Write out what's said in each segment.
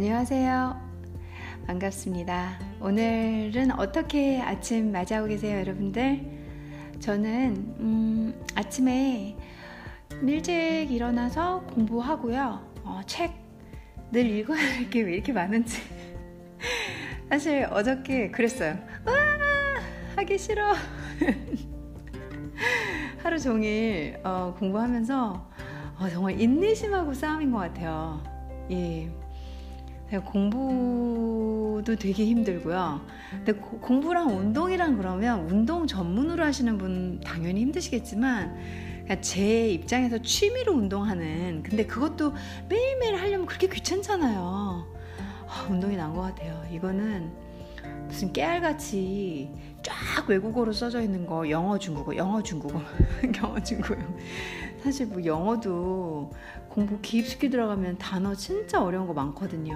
안녕하세요. 반갑습니다. 오늘은 어떻게 아침 맞이하고 계세요, 여러분들? 저는 음, 아침에 일찍 일어나서 공부하고요. 어, 책늘 읽어야 할 게 왜 이렇게 많은지. 사실 어저께 그랬어요. 와, 하기 싫어. 하루 종일 어, 공부하면서 어, 정말 인내심하고 싸움인 것 같아요. 예. 공부도 되게 힘들고요. 근데 고, 공부랑 운동이랑 그러면 운동 전문으로 하시는 분 당연히 힘드시겠지만 제 입장에서 취미로 운동하는 근데 그것도 매일매일 하려면 그렇게 귀찮잖아요. 아, 운동이 난 것 같아요. 이거는 무슨 깨알같이 쫙 외국어로 써져 있는 거 영어 중국어 영어 중국어 영어 중국어 사실 뭐 영어도 공부 깊숙이 들어가면 단어 진짜 어려운 거 많거든요.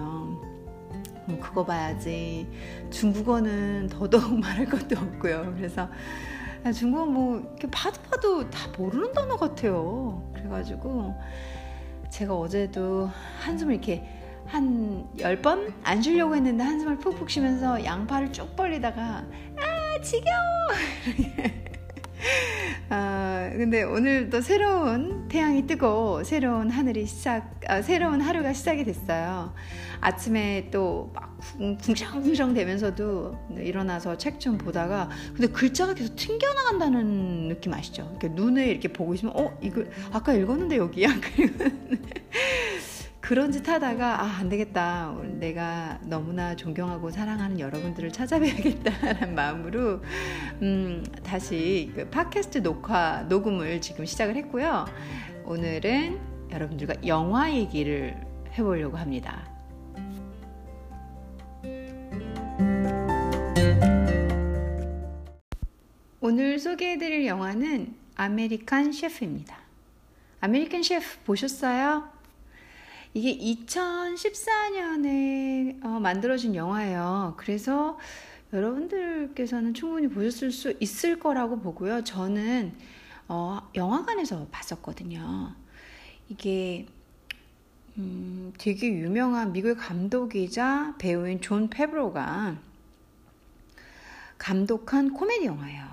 뭐 그거 봐야지. 중국어는 더더욱 말할 것도 없고요. 그래서 중국어 뭐 이렇게 봐도 봐도 다 모르는 단어 같아요. 그래가지고 제가 어제도 한숨을 이렇게 한 10번 안 쉬려고 했는데 한숨을 푹푹 쉬면서 양팔을 쭉 벌리다가 아 지겨워 아, 근데 오늘 또 새로운 태양이 뜨고 새로운 하늘이 시작, 아, 새로운 하루가 시작이 됐어요. 아침에 또 막 궁성궁성 되면서도 일어나서 책 좀 보다가 근데 글자가 계속 튕겨나간다는 느낌 아시죠? 이렇게 눈에 이렇게 보고 있으면 어 이거 아까 읽었는데 여기야. 그런 짓 하다가 아, 안 되겠다. 내가 너무나 존경하고 사랑하는 여러분들을 찾아뵈야겠다라는 마음으로 음, 다시 그 팟캐스트 녹화 녹음을 지금 시작을 했고요. 오늘은 여러분들과 영화 얘기를 해 보려고 합니다. 오늘 소개해 드릴 영화는 아메리칸 셰프입니다. 아메리칸 셰프 보셨어요? 이게 2014년에 어, 만들어진 영화예요. 그래서 여러분들께서는 충분히 보셨을 수 있을 거라고 보고요. 저는 어, 영화관에서 봤었거든요. 이게 음, 되게 유명한 미국의 감독이자 배우인 존 파브로가 감독한 코미디 영화예요.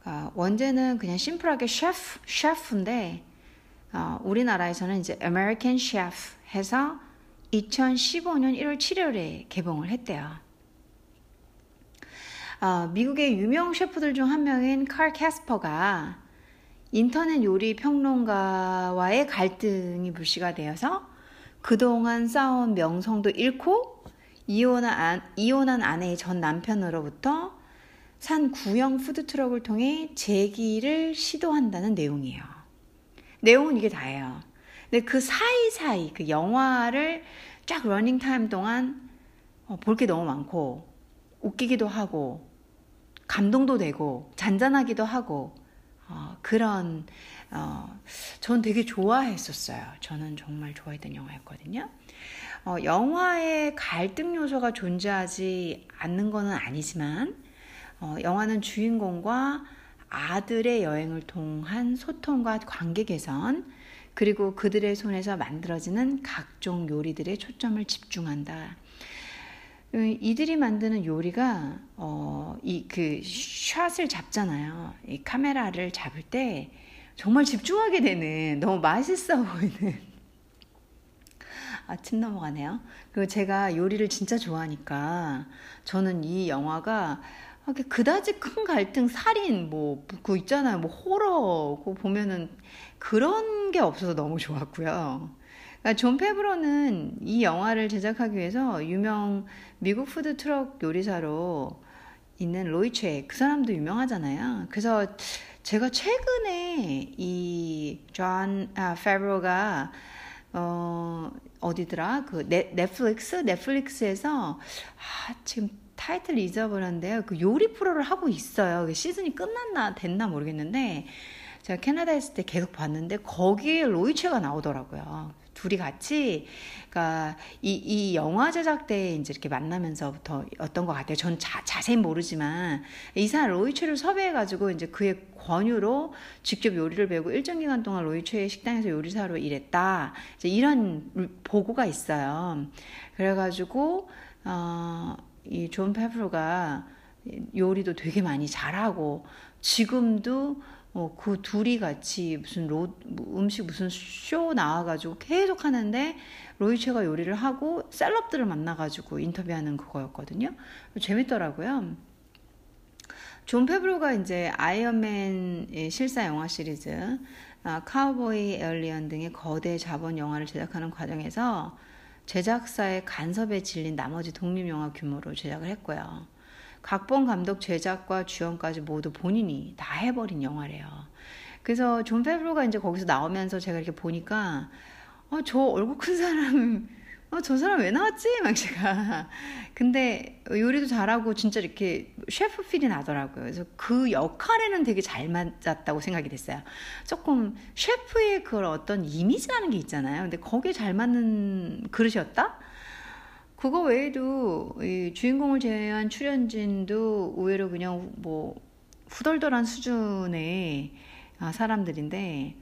그러니까 원제는 그냥 심플하게 셰프, 셰프인데 어, 우리나라에서는 이제 아메리칸 셰프 해서 2015년 1월 7일에 개봉을 했대요. 어, 미국의 유명 셰프들 중 한 명인 칼 캐스퍼가 인터넷 요리 평론가와의 갈등이 불씨가 되어서 그동안 쌓아온 명성도 잃고 이혼한, 이혼한 아내의 전 남편으로부터 산 구형 푸드트럭을 통해 재기를 시도한다는 내용이에요. 내용은 이게 다예요. 근데 그 사이사이 그 영화를 쫙 러닝 타임 동안 어, 볼게 너무 많고 웃기기도 하고 감동도 되고 잔잔하기도 하고 어, 그런 어, 전 되게 좋아했었어요. 저는 정말 좋아했던 영화였거든요. 어, 영화에 갈등 요소가 존재하지 않는 것은 아니지만 어, 영화는 주인공과 아들의 여행을 통한 소통과 관계 개선, 그리고 그들의 손에서 만들어지는 각종 요리들의 초점을 집중한다. 음, 이들이 만드는 요리가 어, 이 그 샷을 잡잖아요. 이 카메라를 잡을 때 정말 집중하게 되는 너무 맛있어 보이는 아침 넘어가네요. 그리고 제가 요리를 진짜 좋아하니까 저는 이 영화가 그다지 큰 갈등, 살인, 뭐, 그 있잖아요. 뭐, 호러, 그거 보면은 그런 게 없어서 너무 좋았고요. 그러니까 존 파브로는 이 영화를 제작하기 위해서 유명 미국 푸드 트럭 요리사로 있는 로이 최, 그 사람도 유명하잖아요. 그래서 제가 최근에 이존 아, 파브로가 어, 어디더라? 그 넷, 넷플릭스? 넷플릭스에서 아, 지금 타이틀 잊어버렸는데요. 그 요리 프로를 하고 있어요. 그 시즌이 끝났나 됐나 모르겠는데 제가 캐나다에 있을 때 계속 봤는데 거기에 로이체가 나오더라고요. 둘이 같이 그러니까 이, 이 영화 제작 때 이제 이렇게 만나면서부터 어떤 것 같아요. 전 자, 자세히 모르지만 이 사람 로이체를 섭외해가지고 이제 그의 권유로 직접 요리를 배우고 일정 기간 동안 로이체의 식당에서 요리사로 일했다. 이제 이런 보고가 있어요. 그래가지고 어, 이 존 페브로가 요리도 되게 많이 잘하고 지금도 어, 그 둘이 같이 무슨 로, 음식 무슨 쇼 나와가지고 계속 하는데 로이체가 요리를 하고 celeb들을 만나가지고 인터뷰하는 그거였거든요. 재밌더라고요. 존 페브로가 이제 아이언맨 실사 영화 시리즈, 아, 카우보이 에얼리언 등의 거대 자본 영화를 제작하는 과정에서 제작사의 간섭에 질린 나머지 독립영화 규모로 제작을 했고요. 각본, 감독, 제작과 주연까지 모두 본인이 다 해버린 영화래요. 그래서 존 페브로가 이제 거기서 나오면서 제가 이렇게 보니까 어, 저 얼굴 큰 사람 어, 저 사람 왜 나왔지? 막 제가. 근데 요리도 잘하고 진짜 이렇게 셰프 feel이 나더라고요. 그래서 그 역할에는 되게 잘 맞았다고 생각이 됐어요. 조금 셰프의 그런 어떤 이미지라는 게 있잖아요. 근데 거기에 잘 맞는 그릇이었다? 그거 외에도 이 주인공을 제외한 출연진도 의외로 그냥 뭐 후덜덜한 수준의 아, 사람들인데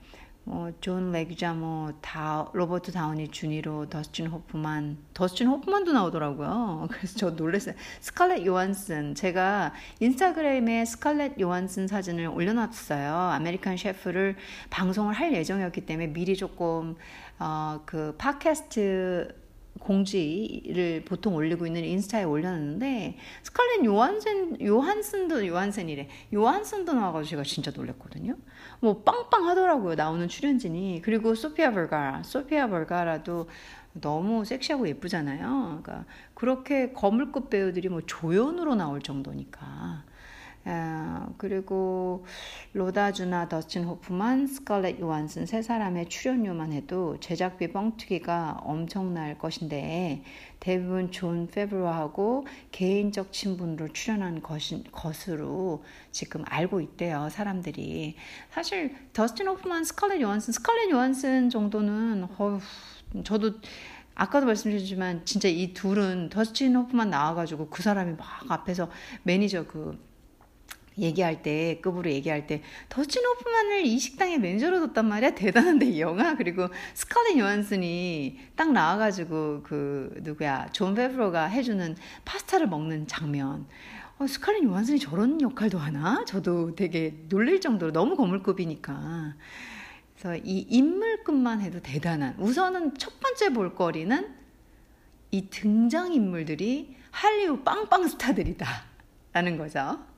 뭐 존 레기자모 다 로버트 다우니 주니어 더스틴 호프만 더스틴 호프만도 나오더라고요. 그래서 저 놀랐어요. 스칼렛 요한슨 제가 인스타그램에 스칼렛 요한슨 사진을 올려놨어요. 아메리칸 셰프를 방송을 할 예정이었기 때문에 미리 조금 어, 그 팟캐스트 공지를 보통 올리고 있는 인스타에 올렸는데 스칼렛 요한센 요한슨도 요한센이래 요한슨도 나와가지고 제가 진짜 놀랐거든요. 뭐 빵빵 하더라고요 나오는 출연진이 그리고 소피아 벌가라 소피아 벌가라도 너무 섹시하고 예쁘잖아요. 그러니까 그렇게 거물급 배우들이 뭐 조연으로 나올 정도니까 어, 그리고 로다주나 더스틴 호프만, 스칼렛 요한슨 세 사람의 출연료만 해도 제작비 뻥튀기가 엄청날 것인데 대부분 존 페브로하고 개인적 친분으로 출연한 것인, 것으로 지금 알고 있대요 사람들이. 사실 더스틴 호프만, 스칼렛 요한슨, 스칼렛 요한슨 정도는 어휴, 저도 아까도 말씀드렸지만 진짜 이 둘은 더스틴 호프만 나와가지고 그 사람이 막 앞에서 매니저 그 얘기할 때 급으로 얘기할 때 더스틴 호프만을 이 식당에 매니저로 뒀단 말이야? 대단한데 이 영화? 그리고 스칼렛 요한슨이 딱 나와가지고 그 누구야? 존 페브로가 해주는 파스타를 먹는 장면. 어, 스칼렛 요한슨이 저런 역할도 하나? 저도 되게 놀랄 정도로 너무 거물급이니까. 그래서 이 인물급만 해도 대단한. 우선은 첫 번째 볼거리는 이 등장 인물들이 할리우드 빵빵 스타들이다 라는 거죠.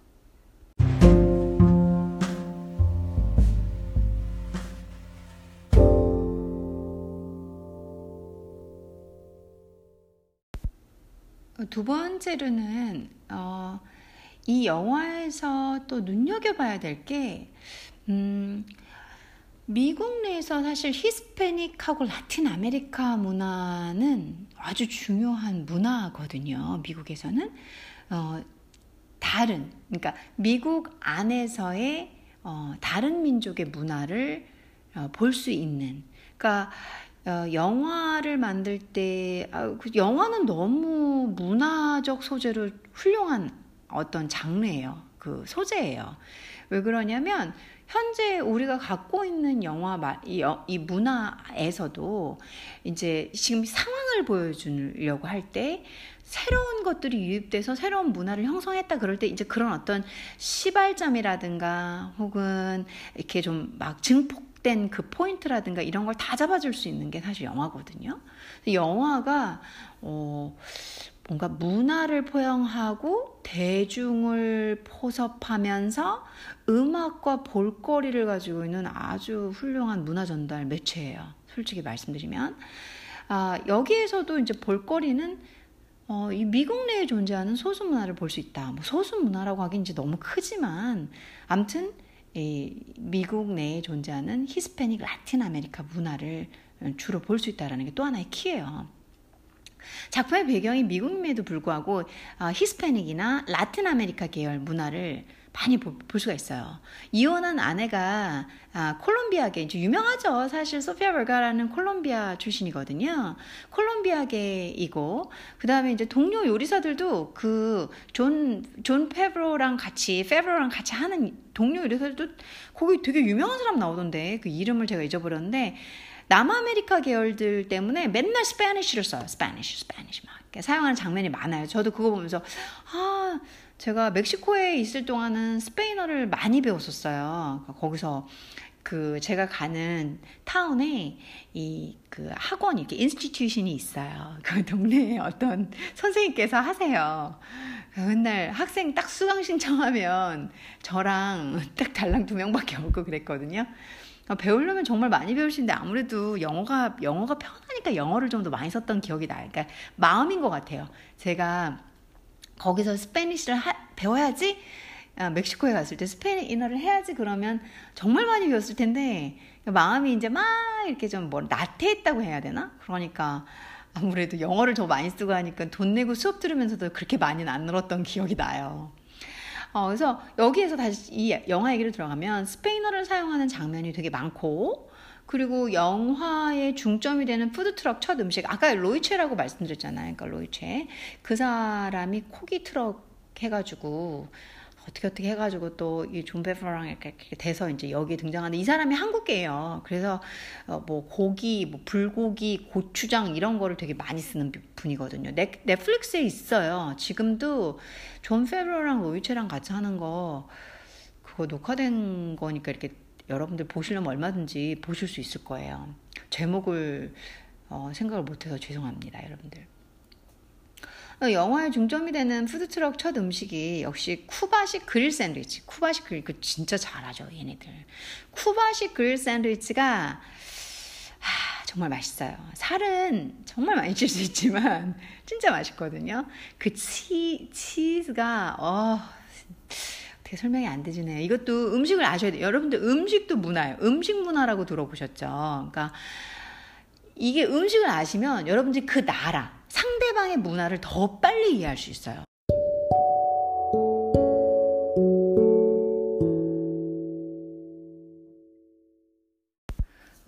두 번째로는 어, 이 영화에서 또 눈여겨봐야 될게 음, 미국 내에서 사실 히스패닉하고 라틴 아메리카 문화는 아주 중요한 문화거든요. 미국에서는 어, 다른 그러니까 미국 안에서의 어, 다른 민족의 문화를 어, 볼수 있는 그러니까 어, 영화를 만들 때 아, 그 영화는 너무 문화적 소재로 훌륭한 어떤 장르예요. 그 소재예요. 왜 그러냐면 현재 우리가 갖고 있는 영화 이, 이 문화에서도 이제 지금 상황을 보여주려고 할 때 새로운 것들이 유입돼서 새로운 문화를 형성했다 그럴 때 이제 그런 어떤 시발점이라든가 혹은 이렇게 좀 막 증폭 왜곡된 그 포인트라든가 이런 걸 다 잡아줄 수 있는 게 사실 영화거든요. 영화가 어, 뭔가 문화를 포용하고 대중을 포섭하면서 음악과 볼거리를 가지고 있는 아주 훌륭한 문화 전달 매체예요. 솔직히 말씀드리면 아, 여기에서도 이제 볼거리는 어, 이 미국 내에 존재하는 소수 문화를 볼 수 있다. 뭐 소수 문화라고 하긴 이제 너무 크지만, 암튼 이 미국 내에 존재하는 히스패닉 라틴 아메리카 문화를 주로 볼 수 있다는 게 또 하나의 키예요. 작품의 배경이 미국임에도 불구하고 어, 히스패닉이나 라틴 아메리카 계열 문화를 많이 보, 볼 수가 있어요. 이혼한 아내가 아, 콜롬비아계 이제 유명하죠. 사실 소피아 벌가라는 콜롬비아 출신이거든요. 콜롬비아계이고 그 다음에 이제 동료 요리사들도 그 존 존 페브로랑 같이 페브로랑 같이 하는 동료 요리사들도 거기 되게 유명한 사람 나오던데 그 이름을 제가 잊어버렸는데 남아메리카 계열들 때문에 맨날 Spanish를 써요. Spanish, Spanish 막 사용하는 장면이 많아요. 저도 그거 보면서 아 제가 멕시코에 있을 동안은 스페인어를 많이 배웠었어요. 그러니까 거기서 그 제가 가는 타운에 이 그 학원 이렇게 institution이 있어요. 그 동네에 어떤 선생님께서 하세요. 맨날 학생 딱 수강 신청하면 저랑 딱 달랑 두 명밖에 없고 그랬거든요. 어, 배우려면 정말 많이 있는데 아무래도 영어가 영어가 편하니까 영어를 좀 더 많이 썼던 기억이 나요. 그러니까 마음인 것 같아요. 제가 거기서 Spanish를 하, 배워야지 아, 멕시코에 갔을 때 스페인어를 해야지 그러면 정말 많이 배웠을 텐데 마음이 이제 막 이렇게 좀 뭐 나태했다고 해야 되나? 그러니까 아무래도 영어를 더 많이 쓰고 하니까 돈 내고 수업 들으면서도 그렇게 많이는 안 늘었던 기억이 나요. 어, 그래서 여기에서 다시 이 영화 얘기를 들어가면 스페인어를 사용하는 장면이 되게 많고 그리고 영화의 중점이 되는 푸드트럭 첫 음식 아까 로이체라고 말씀드렸잖아요. 그러니까 로이체 그 사람이 코기 트럭 해가지고 어떻게 어떻게 해가지고 또 이 존 페브로랑 이렇게, 돼서 이제 여기 등장하는 이 사람이 한국계예요. 그래서 어 뭐 고기, 뭐 불고기, 고추장 이런 거를 되게 많이 쓰는 분이거든요. 넷, 넷플릭스에 있어요. 지금도 존 페브로랑 로이체랑 같이 하는 거 그거 녹화된 거니까 이렇게 여러분들 보시려면 얼마든지 보실 수 있을 거예요. 제목을 어, 생각을 못해서 죄송합니다, 여러분들. 영화의 중점이 되는 푸드트럭 첫 음식이 역시 쿠바식 그릴 샌드위치. 쿠바식 그릴, 그 진짜 잘하죠, 얘네들. 쿠바식 그릴 샌드위치가, 하, 정말 맛있어요. 살은 정말 많이 찔수 있지만, 진짜 맛있거든요. 그 치, 치즈가, 어, 어떻게 설명이 안 되지네요. 이것도 음식을 아셔야 돼요. 여러분들 음식도 문화예요. 음식 문화라고 들어보셨죠? 그러니까, 이게 음식을 아시면 여러분들이 그 나라, 상대방의 문화를 더 빨리 이해할 수 있어요.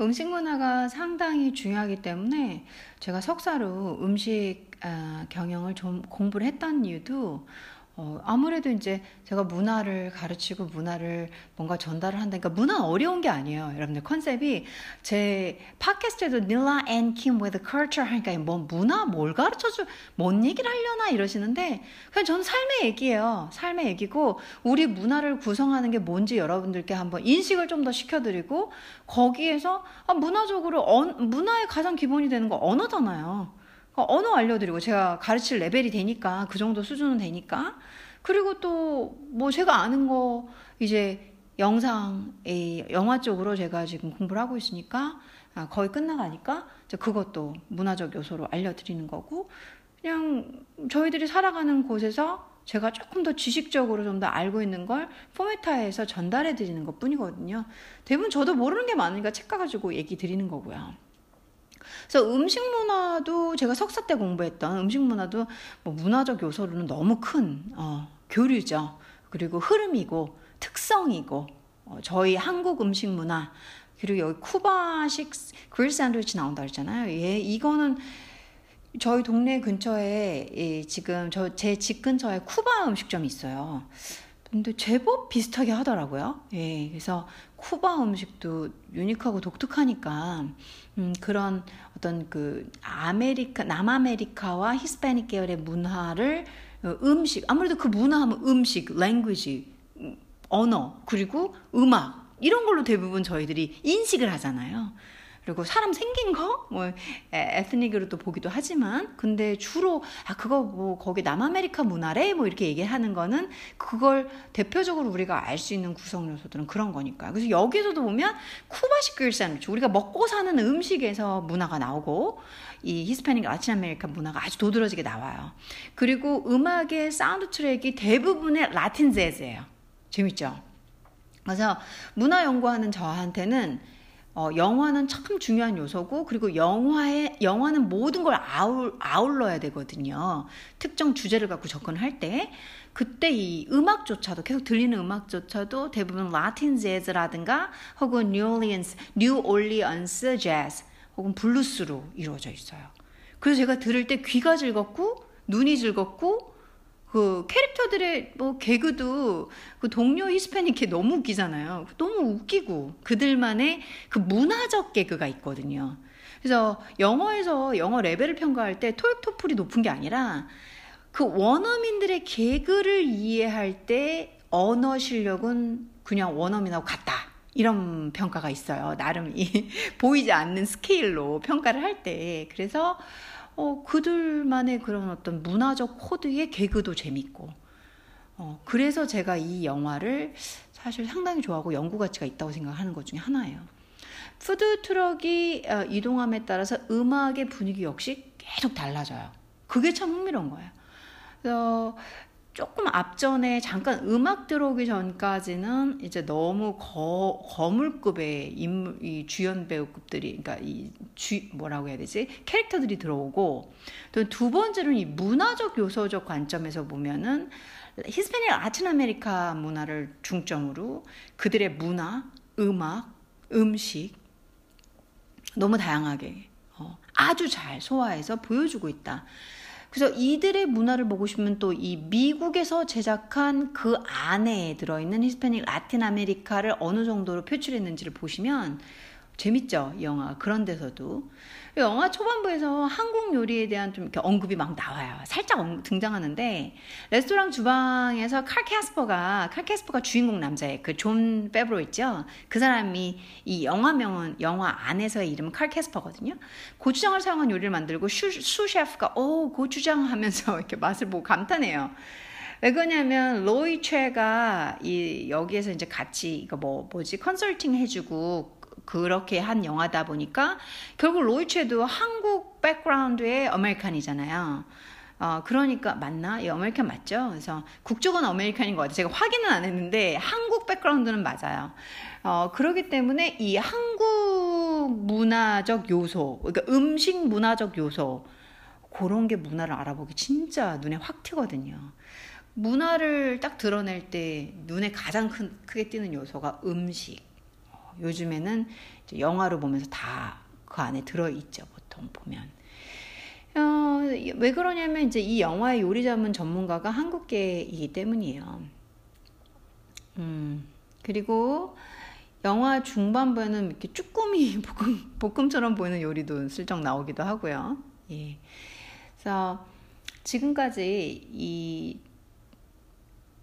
음식 문화가 상당히 중요하기 때문에 제가 석사로 음식 아, 경영을 좀 공부를 했던 이유도 어, 아무래도 이제 제가 문화를 가르치고 문화를 뭔가 전달을 한다니까 문화는 어려운 게 아니에요. 여러분들 컨셉이 제 팟캐스트에도 닐라 and 킴 with culture 하니까 뭐 문화 뭘 가르쳐 줘 뭔 얘기를 하려나 이러시는데 그냥 저는 삶의 얘기예요. 삶의 얘기고 우리 문화를 구성하는 게 뭔지 여러분들께 한번 인식을 좀 더 시켜드리고 거기에서 아, 문화적으로 언, 문화의 가장 기본이 되는 거 언어잖아요. 어, 언어 알려드리고 제가 가르칠 레벨이 되니까 그 정도 수준은 되니까 그리고 또 뭐 제가 아는 거 이제 영상, 영화 쪽으로 제가 지금 공부를 하고 있으니까 아, 거의 끝나가니까 그것도 문화적 요소로 알려드리는 거고 그냥 저희들이 살아가는 곳에서 제가 조금 더 지식적으로 좀 더 알고 있는 걸 포메타에서 전달해 드리는 것 뿐이거든요. 대부분 저도 모르는 게 많으니까 책 가가지고 얘기 드리는 거고요. 그래서 음식 문화도 제가 석사 때 공부했던 음식 문화도 뭐 문화적 요소로는 너무 큰 어, 교류죠. 그리고 흐름이고 특성이고 어, 저희 한국 음식 문화 그리고 여기 쿠바식 그릴 샌드위치 나온다 그랬잖아요. 예, 이거는 저희 동네 근처에 예, 지금 저 제 집 근처에 쿠바 음식점이 있어요. 근데 제법 비슷하게 하더라고요. 예, 그래서 쿠바 음식도 유니크하고 독특하니까 음, 그런 어떤 그 아메리카 남아메리카와 히스패닉 계열의 문화를 어, 음식 아무래도 그 문화하면 음식, language, 언어 그리고 음악 이런 걸로 대부분 저희들이 인식을 하잖아요. 그리고 사람 생긴 거, 뭐, ethnic으로도 보기도 하지만, 근데 주로, 아, 그거 뭐, 거기 남아메리카 문화래? 뭐, 이렇게 얘기하는 거는, 그걸 대표적으로 우리가 알 수 있는 구성 요소들은 그런 거니까. 그래서 여기서도 보면, 쿠바식 그릴 샌드위치, 우리가 먹고 사는 음식에서 문화가 나오고, 이 히스패닉 라틴 아메리카 문화가 아주 도드라지게 나와요. 그리고 음악의 사운드 트랙이 대부분의 라틴 재즈예요. 재밌죠? 그래서 문화 연구하는 저한테는 어, 영화는 참 중요한 요소고 그리고 영화에 영화는 모든 걸 아울, 아울러야 되거든요. 특정 주제를 갖고 접근할 때 그때 이 음악조차도 계속 들리는 음악조차도 대부분 라틴 재즈라든가 혹은 뉴올리언스 뉴올리언스 재즈 혹은 블루스로 이루어져 있어요. 그래서 제가 들을 때 귀가 즐겁고 눈이 즐겁고 그 캐릭터들의 뭐 개그도 그 동료 히스패닉 이 너무 웃기잖아요. 너무 웃기고 그들만의 그 문화적 개그가 있거든요. 그래서 영어에서 영어 레벨을 평가할 때 토익 토플이 높은 게 아니라 그 원어민들의 개그를 이해할 때 언어 실력은 그냥 원어민하고 같다. 이런 평가가 있어요. 나름 이 보이지 않는 스케일로 평가를 할 때. 그래서 어, 그들만의 그런 어떤 문화적 코드의 개그도 재밌고, 어, 그래서 제가 이 영화를 사실 상당히 좋아하고 연구 가치가 있다고 생각하는 것 중에 하나예요. 푸드 트럭이 어, 이동함에 따라서 음악의 분위기 역시 계속 달라져요. 그게 참 흥미로운 거예요. 그래서 조금 앞전에 잠깐 음악 들어오기 전까지는 이제 너무 거, 거물급의 인물, 이 주연 배우급들이, 그러니까 이 주, 뭐라고 해야 되지? 캐릭터들이 들어오고, 또 두 번째로는 이 문화적 요소적 관점에서 보면은 히스패닉 라틴 아메리카 문화를 중점으로 그들의 문화, 음악, 음식, 너무 다양하게, 어, 아주 잘 소화해서 보여주고 있다. 그래서 이들의 문화를 보고 싶으면 또 이 미국에서 제작한 그 안에 들어있는 히스패닉 라틴 아메리카를 어느 정도로 표출했는지를 보시면 재밌죠, 이 영화. 그런 데서도. 영화 초반부에서 한국 요리에 대한 좀 이렇게 언급이 막 나와요. 살짝 등장하는데, 레스토랑 주방에서 칼 캐스퍼가, 칼 캐스퍼가 주인공 남자예요. 그 존 파브로 있죠? 그 사람이 이 영화명은, 영화 안에서의 이름은 칼 캐스퍼거든요. 고추장을 사용한 요리를 만들고 슈, sous chef가, 오, 고추장 하면서 이렇게 맛을 보고 감탄해요. 왜 그러냐면 로이 최가 이 여기에서 이제 같이 이거 뭐 뭐지 컨설팅 해주고 그렇게 한 영화다 보니까 결국 로이 최도 한국 background의 American이잖아요. 어, 그러니까 맞나? 이 American 맞죠? 그래서 국적은 American인 것 같아요. 제가 확인은 안 했는데 한국 background는 맞아요. 어, 그렇기 때문에 이 한국 문화적 요소, 그러니까 음식 문화적 요소 그런 게 문화를 알아보기 진짜 눈에 확 튀거든요. 문화를 딱 드러낼 때 눈에 가장 큰, 크게 띄는 요소가 음식. 요즘에는 영화로 보면서 다 그 안에 들어있죠, 보통 보면. 어, 왜 그러냐면 이제 이 영화의 요리 전문 전문가가 한국계이기 때문이에요. 음, 그리고 영화 중반부에는 이렇게 쭈꾸미 볶음, 볶음처럼 보이는 요리도 슬쩍 나오기도 하고요. 예. 그래서 지금까지 이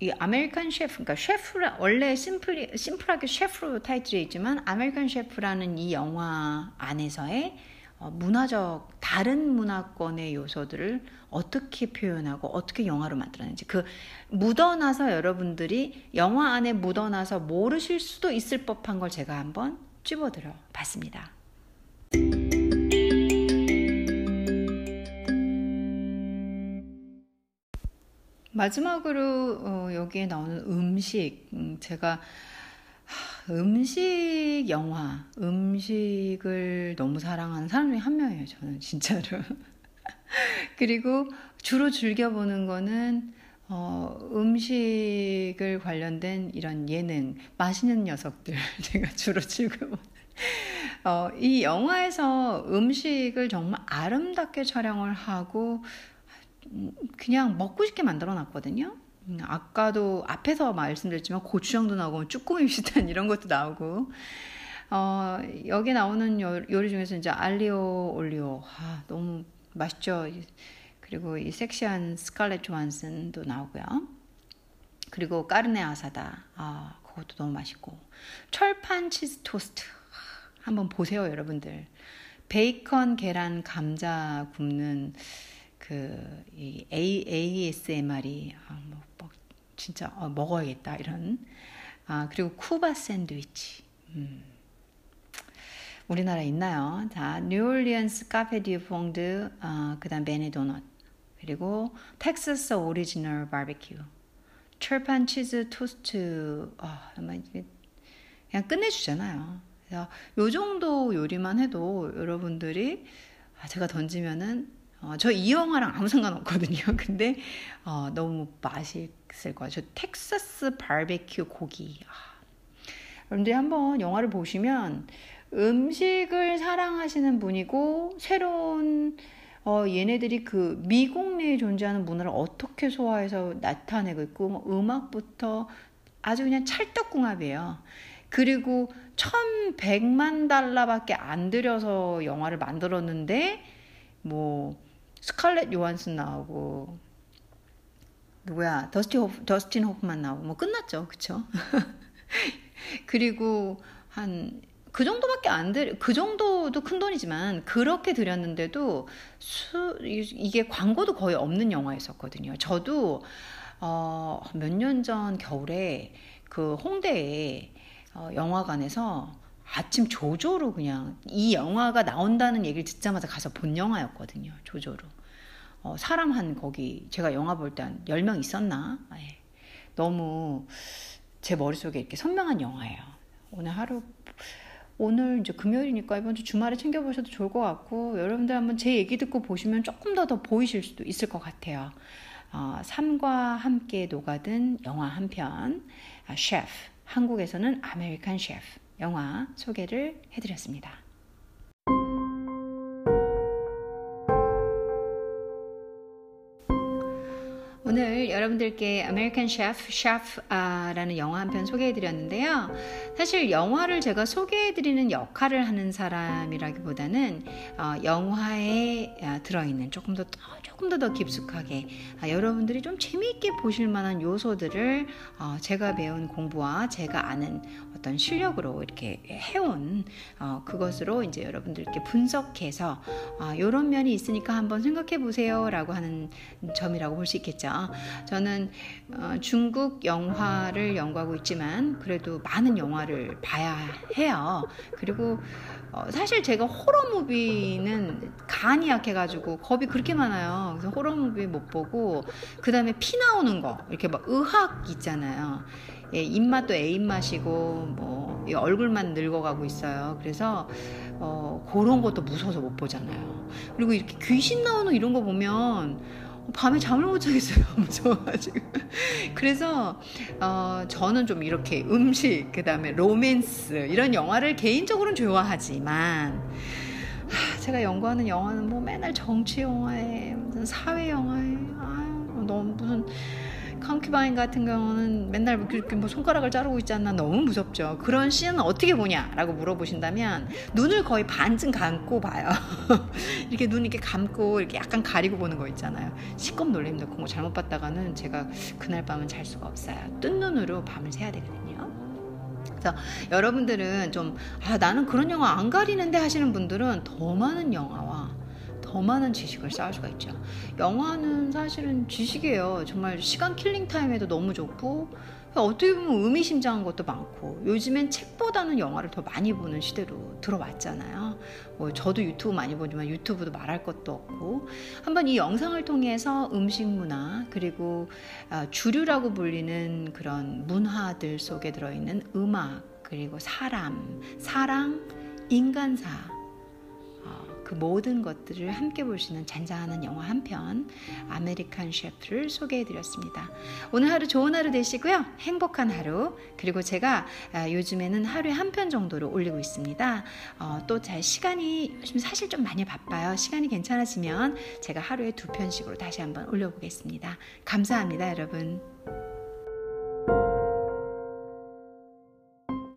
이 아메리칸 셰프, 그러니까 셰프라 원래 simple simple하게 셰프로 타이틀이 있지만 아메리칸 셰프라는 이 영화 안에서의 어, 문화적 다른 문화권의 요소들을 어떻게 표현하고 어떻게 영화로 만들었는지 그 묻어나서 여러분들이 영화 안에 묻어나서 모르실 수도 있을 법한 걸 제가 한번 찝어드려 봤습니다. 마지막으로 어, 여기에 나오는 음식. 음, 제가 음식 영화 음식을 너무 사랑하는 사람 중에 한 명이에요 저는 진짜로. 그리고 주로 즐겨보는 거는 어, 음식을 관련된 이런 예능 맛있는 녀석들 제가 주로 즐겨보 어, 이 영화에서 음식을 정말 아름답게 촬영을 하고 그냥 먹고 싶게 만들어 놨거든요. 음, 아까도 앞에서 말씀드렸지만 고추장도 나오고 쭈꾸미 비슷한 이런 것도 나오고 어, 여기 나오는 요리 중에서 이제 알리오 올리오 아, 너무 맛있죠. 그리고 이 섹시한 스칼렛 조한슨도 나오고요. 그리고 까르네 아사다 아 그것도 너무 맛있고 철판 치즈 토스트 한번 보세요 여러분들 베이컨 계란 감자 굽는 그이 ASMR이 아, 뭐, 뭐 진짜 어, 먹어야겠다 이런 아 그리고 쿠바 샌드위치 음. 우리나라에 있나요? 자, 뉴올리언스 카페 뒤 몽드, 어, 그다음 베녜 도넛, 그리고 텍사스 오리지널 바베큐, 철판 치즈 토스트, 어, 그냥 끝내주잖아요. 그래서 요 정도 요리만 해도 여러분들이 아, 제가 던지면은 어, 저 이 영화랑 아무 상관없거든요. 근데 어, 너무 맛있을 거예요. 저 텍사스 바베큐 고기. 아. 여러분들이 한번 영화를 보시면 음식을 사랑하시는 분이고 새로운 어, 얘네들이 그 미국 내에 존재하는 문화를 어떻게 소화해서 나타내고 있고 뭐 음악부터 아주 그냥 찰떡궁합이에요. 그리고 1100만 달러밖에 안 들여서 영화를 만들었는데 뭐 스칼렛 요한슨 나오고 누구야 더스티 호프, 더스틴 호프만 나오고 뭐 끝났죠 그쵸 그리고 한 그 정도밖에 안 들, 그 정도도 큰 돈이지만 그렇게 들였는데도 수, 이게 광고도 거의 없는 영화였었거든요. 저도 어, 몇 년 전 겨울에 그 홍대에 어, 영화관에서 아침 조조로 그냥 이 영화가 나온다는 얘기를 듣자마자 가서 본 영화였거든요. 조조로. 어, 사람 한 거기 제가 영화 볼 때 한 10명 있었나? 예. 너무 제 머릿속에 이렇게 선명한 영화예요. 오늘 하루 오늘 이제 금요일이니까 이번 주 주말에 챙겨보셔도 좋을 것 같고 여러분들 한번 제 얘기 듣고 보시면 조금 더 더 보이실 수도 있을 것 같아요. 어, 삶과 함께 녹아든 영화 한 편, 아, 셰프, 한국에서는 아메리칸 셰프 영화 소개를 해드렸습니다. 여러분들께 아메리칸 셰프, 셰프라는 영화 한 편 소개해드렸는데요. 사실 영화를 제가 소개해드리는 역할을 하는 사람이라기보다는 어, 영화에 어, 들어있는 조금 더 조금 더 더 깊숙하게 아, 여러분들이 좀 재미있게 보실 만한 요소들을 어, 제가 배운 공부와 제가 아는 어떤 실력으로 이렇게 해온 어, 그것으로 이제 여러분들께 분석해서 이런 어, 면이 있으니까 한번 생각해 보세요라고 하는 점이라고 볼 수 있겠죠. 저는 어, 중국 영화를 연구하고 있지만 그래도 많은 영화를 봐야 해요. 그리고 어, 사실 제가 호러 무비는 간이 약해가지고 겁이 그렇게 많아요. 그래서 호러 무비 못 보고 그 다음에 피 나오는 거 이렇게 막 의학 있잖아요. 예, 입맛도 애 입맛이고 뭐 얼굴만 늙어가고 있어요. 그래서 어, 그런 것도 무서워서 못 보잖아요. 그리고 이렇게 귀신 나오는 이런 거 보면 밤에 잠을 못 자겠어요. 무서워가지고. 그래서, 어, 저는 좀 이렇게 음식, 그 다음에 로맨스, 이런 영화를 개인적으로는 좋아하지만, 하, 제가 연구하는 영화는 뭐 맨날 정치 영화에, 무슨 사회 영화에, 아 너무 무슨, 컴큐바인 같은 경우는 맨날 그렇게 뭐 손가락을 자르고 있지 않나 너무 무섭죠. 그런 씬은 어떻게 보냐라고 물어보신다면 눈을 거의 반쯤 감고 봐요. 이렇게 눈 이렇게 감고 이렇게 약간 가리고 보는 거 있잖아요. 시겁 놀림 넣고 뭐 잘못 봤다가는 제가 그날 밤은 잘 수가 없어요. 뜬 눈으로 밤을 새야 되거든요. 그래서 여러분들은 좀 아, 나는 그런 영화 안 가리는데 하시는 분들은 더 많은 영화와 더 많은 지식을 쌓을 수가 있죠. 영화는 사실은 지식이에요. 정말 시간 killing time에도 너무 좋고 어떻게 보면 의미심장한 것도 많고 요즘엔 책보다는 영화를 더 많이 보는 시대로 들어왔잖아요. 뭐 저도 유튜브 많이 보지만 유튜브도 말할 것도 없고 한번 이 영상을 통해서 음식 문화 그리고 아, 주류라고 불리는 그런 문화들 속에 들어있는 음악 그리고 사람, 사랑, 인간사 그 모든 것들을 함께 볼 수 있는 잔잔한 영화 한 편 아메리칸 셰프를 소개해 드렸습니다. 오늘 하루 좋은 하루 되시고요. 행복한 하루 그리고 제가 아, 요즘에는 하루에 한 편 정도로 올리고 있습니다. 어, 또 잘 시간이 요즘 사실 좀 많이 바빠요. 시간이 괜찮아지면 제가 하루에 두 편씩으로 다시 한번 올려보겠습니다. 감사합니다 여러분.